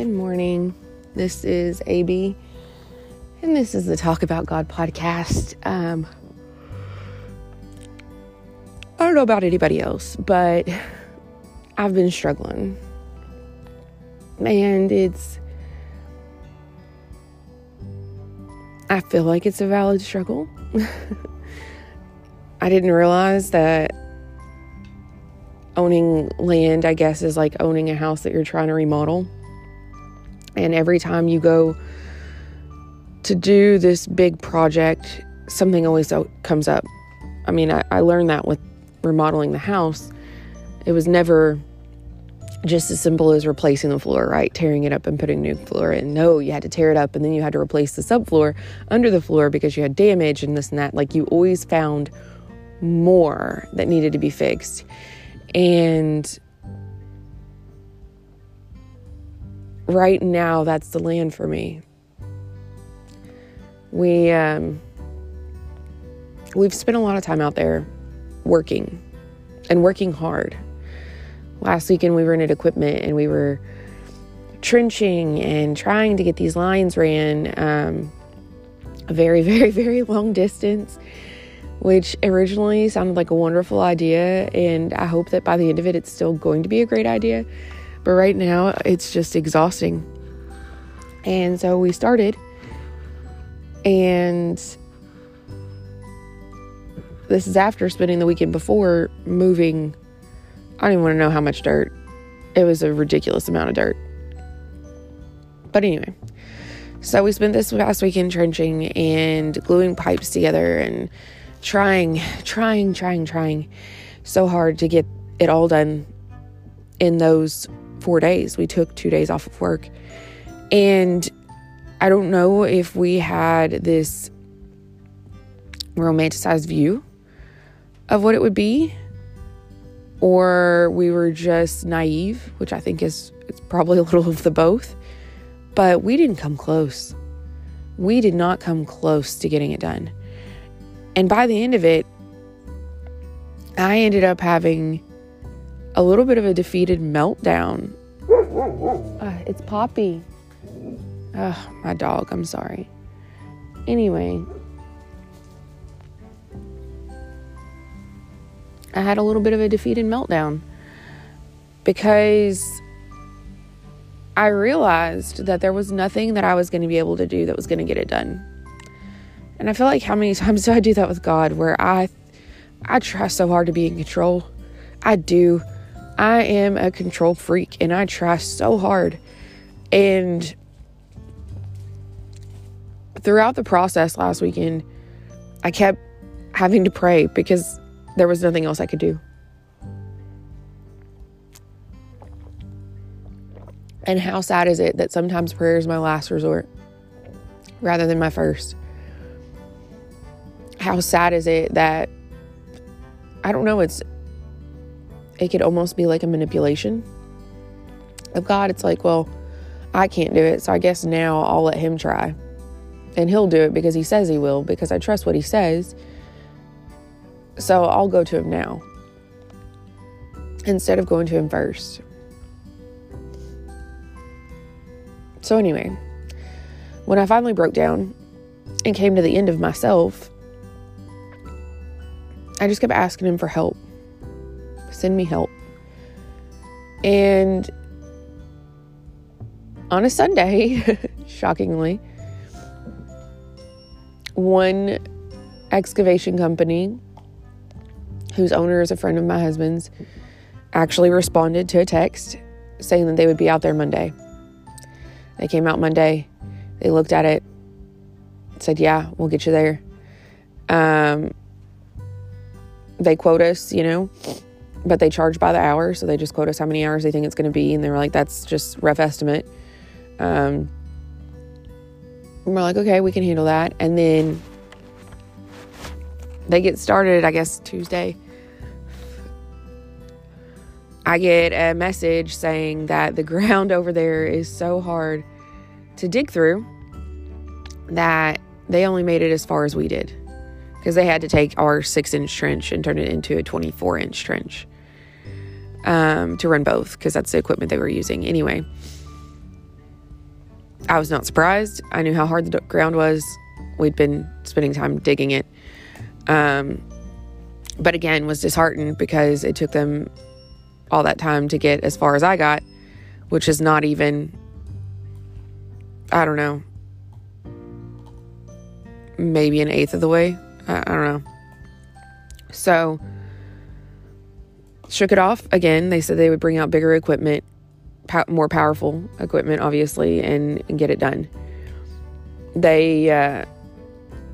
Good morning. This is AB, and this is the Talk About God podcast. Um, I don't know about anybody else, but I've been struggling. And it's, I feel like it's a valid struggle. I didn't realize that owning land, I guess, is like owning a house that you're trying to remodel. And every time you go to do this big project, something always comes up. I mean, I, I learned that with remodeling the house. It was never just as simple as replacing the floor, right? Tearing it up and putting new floor in. No, you had to tear it up and then you had to replace the subfloor under the floor because you had damage and this and that. Like you always found more that needed to be fixed. And right now, that's the land for me. We, um, we've spent a lot of time out there working and working hard. Last weekend, we rented equipment and we were trenching and trying to get these lines ran um, a very, very, very long distance which originally sounded like a wonderful idea. And I hope that by the end of it, it's still going to be a great idea. But right now, it's just exhausting. And so we started, and this is after spending the weekend before moving. I don't even want to know how much dirt. It was a ridiculous amount of dirt. But anyway, so we spent this past weekend trenching and gluing pipes together and trying, trying, trying, trying so hard to get it all done in those four days. We took two days off of work. And I don't know if we had this romanticized view of what it would be or we were just naive, which I think is it's probably a little of the both. But we didn't come close. We did not come close to getting it done. And by the end of it, I ended up having a little bit of a defeated meltdown. Uh, it's Poppy. Oh, my dog. I'm sorry. Anyway, I had a little bit of a defeated meltdown because I realized that there was nothing that I was going to be able to do that was going to get it done. And I feel like how many times do I do that with God where I I try so hard to be in control. I do. I am a control freak and I try so hard. And throughout the process last weekend, I kept having to pray because there was nothing else I could do. And how sad is it that sometimes prayer is my last resort rather than my first? how sad is it that I don't know, it's it could almost be like a manipulation of God. It's like, well, I can't do it, so I guess now I'll let him try. And he'll do it because he says he will, because I trust what he says. So I'll go to him now instead of going to him first. So, anyway, when I finally broke down and came to the end of myself, I just kept asking him for help. Send me help. And on a Sunday, shockingly, one excavation company whose owner is a friend of my husband's actually responded to a text saying that they would be out there Monday. They came out Monday. They looked at it, said, "Yeah, we'll get you there." Um, they quote us, you know, but they charge by the hour. So they just quote us how many hours they think it's going to be. And they were like, that's just rough estimate. Um, we're like, okay, we can handle that. And then they get started, I guess, Tuesday. I get a message saying that the ground over there is so hard to dig through that they only made it as far as we did because they had to take our six inch trench and turn it into a 24 inch trench um, to run both because that's the equipment they were using. Anyway, I was not surprised. I knew how hard the ground was. We'd been spending time digging it. Um, but again, was disheartened because it took them all that time to get as far as I got, which is not even, I don't know, maybe an eighth of the way. I, I don't know. So, shook it off again. They said they would bring out bigger equipment, more powerful equipment, obviously, and, and get it done. They uh,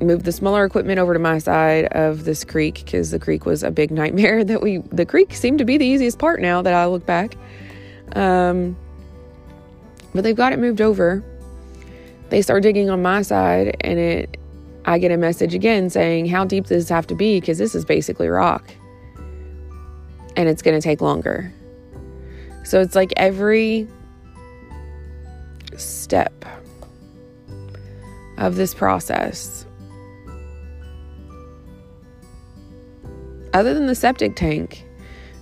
moved the smaller equipment over to my side of this creek because the creek was a big nightmare. That we the creek seemed to be the easiest part now that I look back. Um, but they've got it moved over. They start digging on my side, and it I get a message again saying, How deep does this have to be? Because this is basically rock. And it's going to take longer. So it's like every step of this process, other than the septic tank,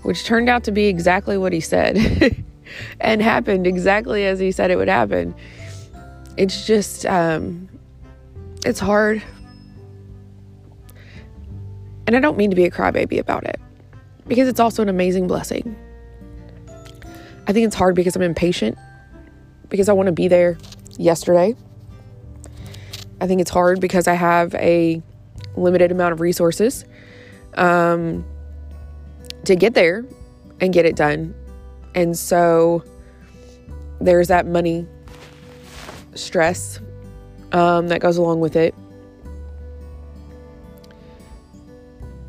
which turned out to be exactly what he said and happened exactly as he said it would happen, it's just, um, it's hard. And I don't mean to be a crybaby about it because it's also an amazing blessing. I think it's hard because I'm impatient, because I want to be there yesterday. I think it's hard because I have a limited amount of resources um, to get there and get it done. And so there's that money stress um, that goes along with it.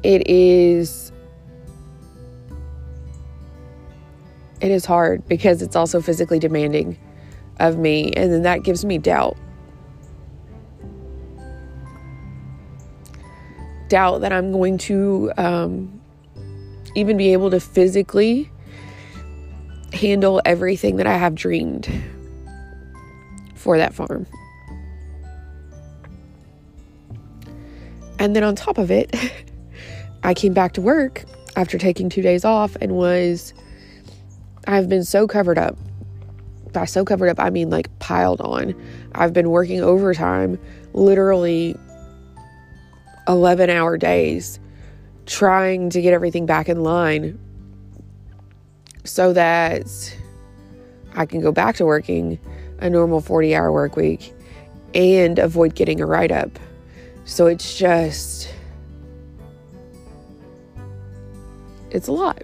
It is it is hard because it's also physically demanding of me and then that gives me doubt. Doubt that I'm going to um, even be able to physically handle everything that I have dreamed for that farm. And then on top of it, I came back to work after taking two days off and was, I've been so covered up. By so covered up, I mean like piled on. I've been working overtime, literally 11 hour days, trying to get everything back in line so that I can go back to working a normal 40 hour work week and avoid getting a write up. So it's just, it's a lot.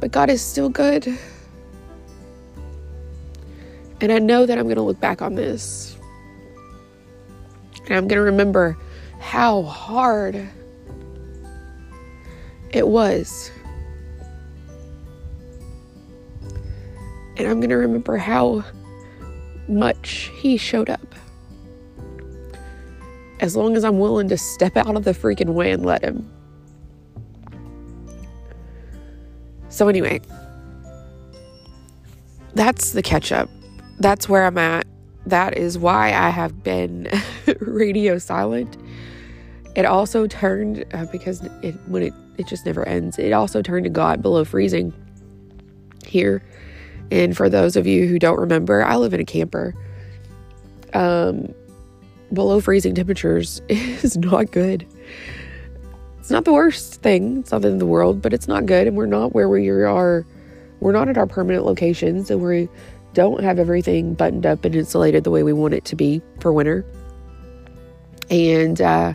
But God is still good. And I know that I'm going to look back on this and I'm going to remember how hard it was. And I'm going to remember how much he showed up. As long as I'm willing to step out of the freaking way and let him. So, anyway, that's the catch up. That's where I'm at. That is why I have been radio silent. It also turned uh, because it when it it just never ends. It also turned to God below freezing here and for those of you who don't remember, I live in a camper. Um, below freezing temperatures is not good. It's not the worst thing. It's not in the world, but it's not good. And we're not where we are. We're not at our permanent locations, and we don't have everything buttoned up and insulated the way we want it to be for winter. And uh,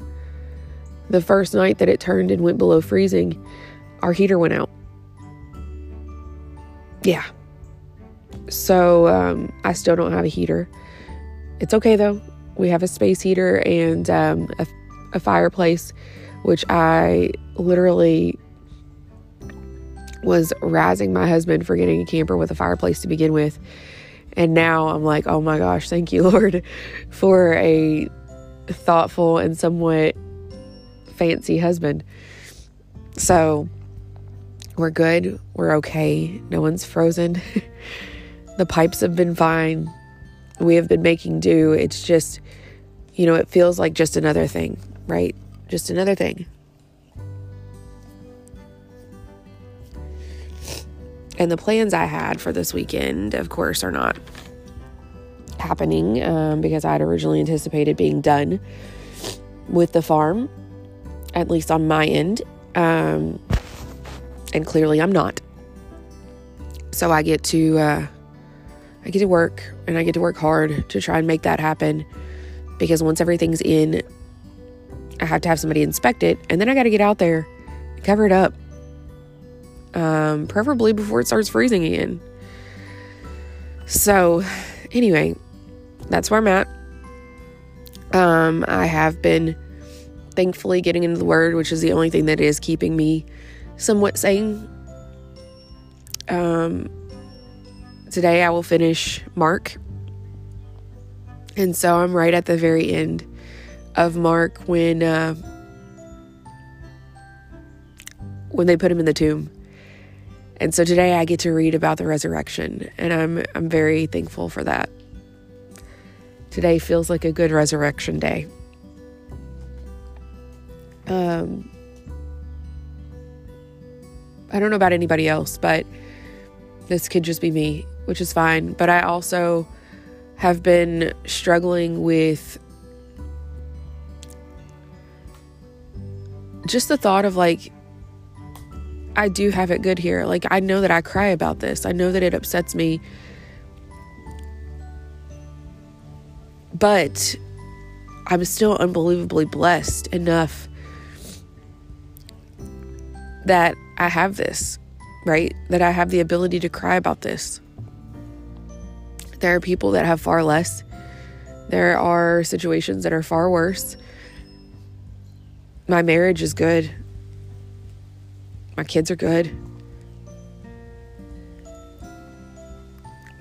the first night that it turned and went below freezing, our heater went out. Yeah, so um, I still don't have a heater. It's okay though. We have a space heater and um, a, a fireplace, which I literally was razzing my husband for getting a camper with a fireplace to begin with. And now I'm like, oh my gosh, thank you, Lord, for a thoughtful and somewhat fancy husband. So we're good. We're okay. No one's frozen. The pipes have been fine. We have been making do. It's just, you know, it feels like just another thing, right? Just another thing. And the plans I had for this weekend, of course, are not happening um, because I had originally anticipated being done with the farm, at least on my end. Um, and clearly I'm not. So I get to uh, I get to work and I get to work hard to try and make that happen because once everything's in, I have to have somebody inspect it and then I got to get out there and cover it up. Um, preferably before it starts freezing again. So, anyway, that's where I'm at. Um, I have been thankfully getting into the word, which is the only thing that is keeping me somewhat sane um, today I will finish Mark. And so I'm right at the very end of Mark when uh, when they put him in the tomb. And so today I get to read about the resurrection and I'm I'm very thankful for that. Today feels like a good resurrection day. Um I don't know about anybody else, but this could just be me, which is fine. But I also have been struggling with just the thought of like, I do have it good here. Like, I know that I cry about this, I know that it upsets me. But I'm still unbelievably blessed enough that I have this right? That I have the ability to cry about this. There are people that have far less. There are situations that are far worse. My marriage is good. My kids are good.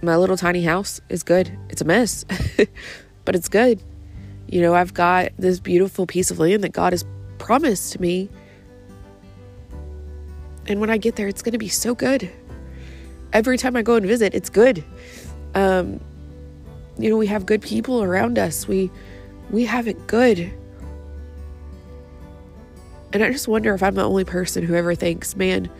My little tiny house is good. It's a mess, but it's good. You know, I've got this beautiful piece of land that God has promised to me and when I get there, it's going to be so good. Every time I go and visit, it's good. Um, you know, we have good people around us. We we have it good. And I just wonder if I'm the only person who ever thinks, man,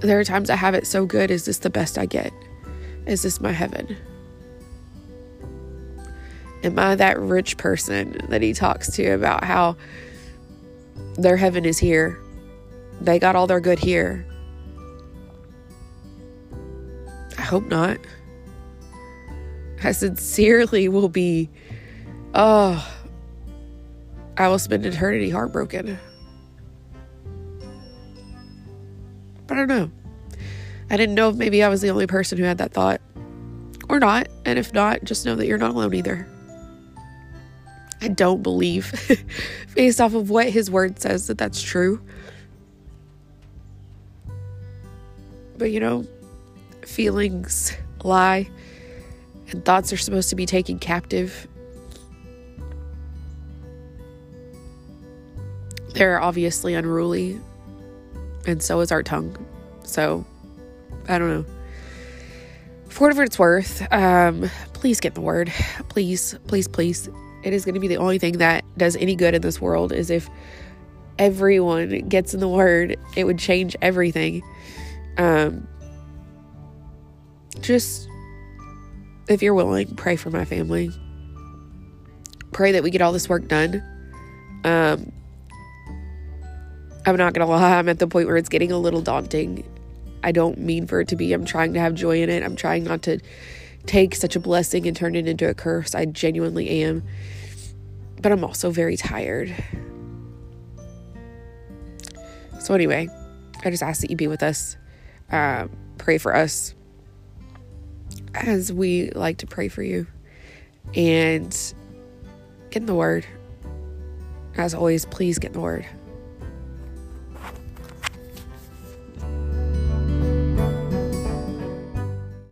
there are times I have it so good. Is this the best I get? Is this my heaven? Am I that rich person that he talks to about how their heaven is here. They got all their good here. I hope not. I sincerely will be, oh, I will spend eternity heartbroken. But I don't know. I didn't know if maybe I was the only person who had that thought or not. And if not, just know that you're not alone either. I don't believe, based off of what his word says, that that's true. But you know, feelings lie, and thoughts are supposed to be taken captive. They're obviously unruly, and so is our tongue. So, I don't know. For whatever it's worth, um, please get the word. Please, please, please it is going to be the only thing that does any good in this world is if everyone gets in the word it would change everything um just if you're willing pray for my family pray that we get all this work done um i'm not gonna lie i'm at the point where it's getting a little daunting i don't mean for it to be i'm trying to have joy in it i'm trying not to take such a blessing and turn it into a curse. I genuinely am. But I'm also very tired. So, anyway, I just ask that you be with us. Uh, pray for us as we like to pray for you. And get in the Word. As always, please get in the Word.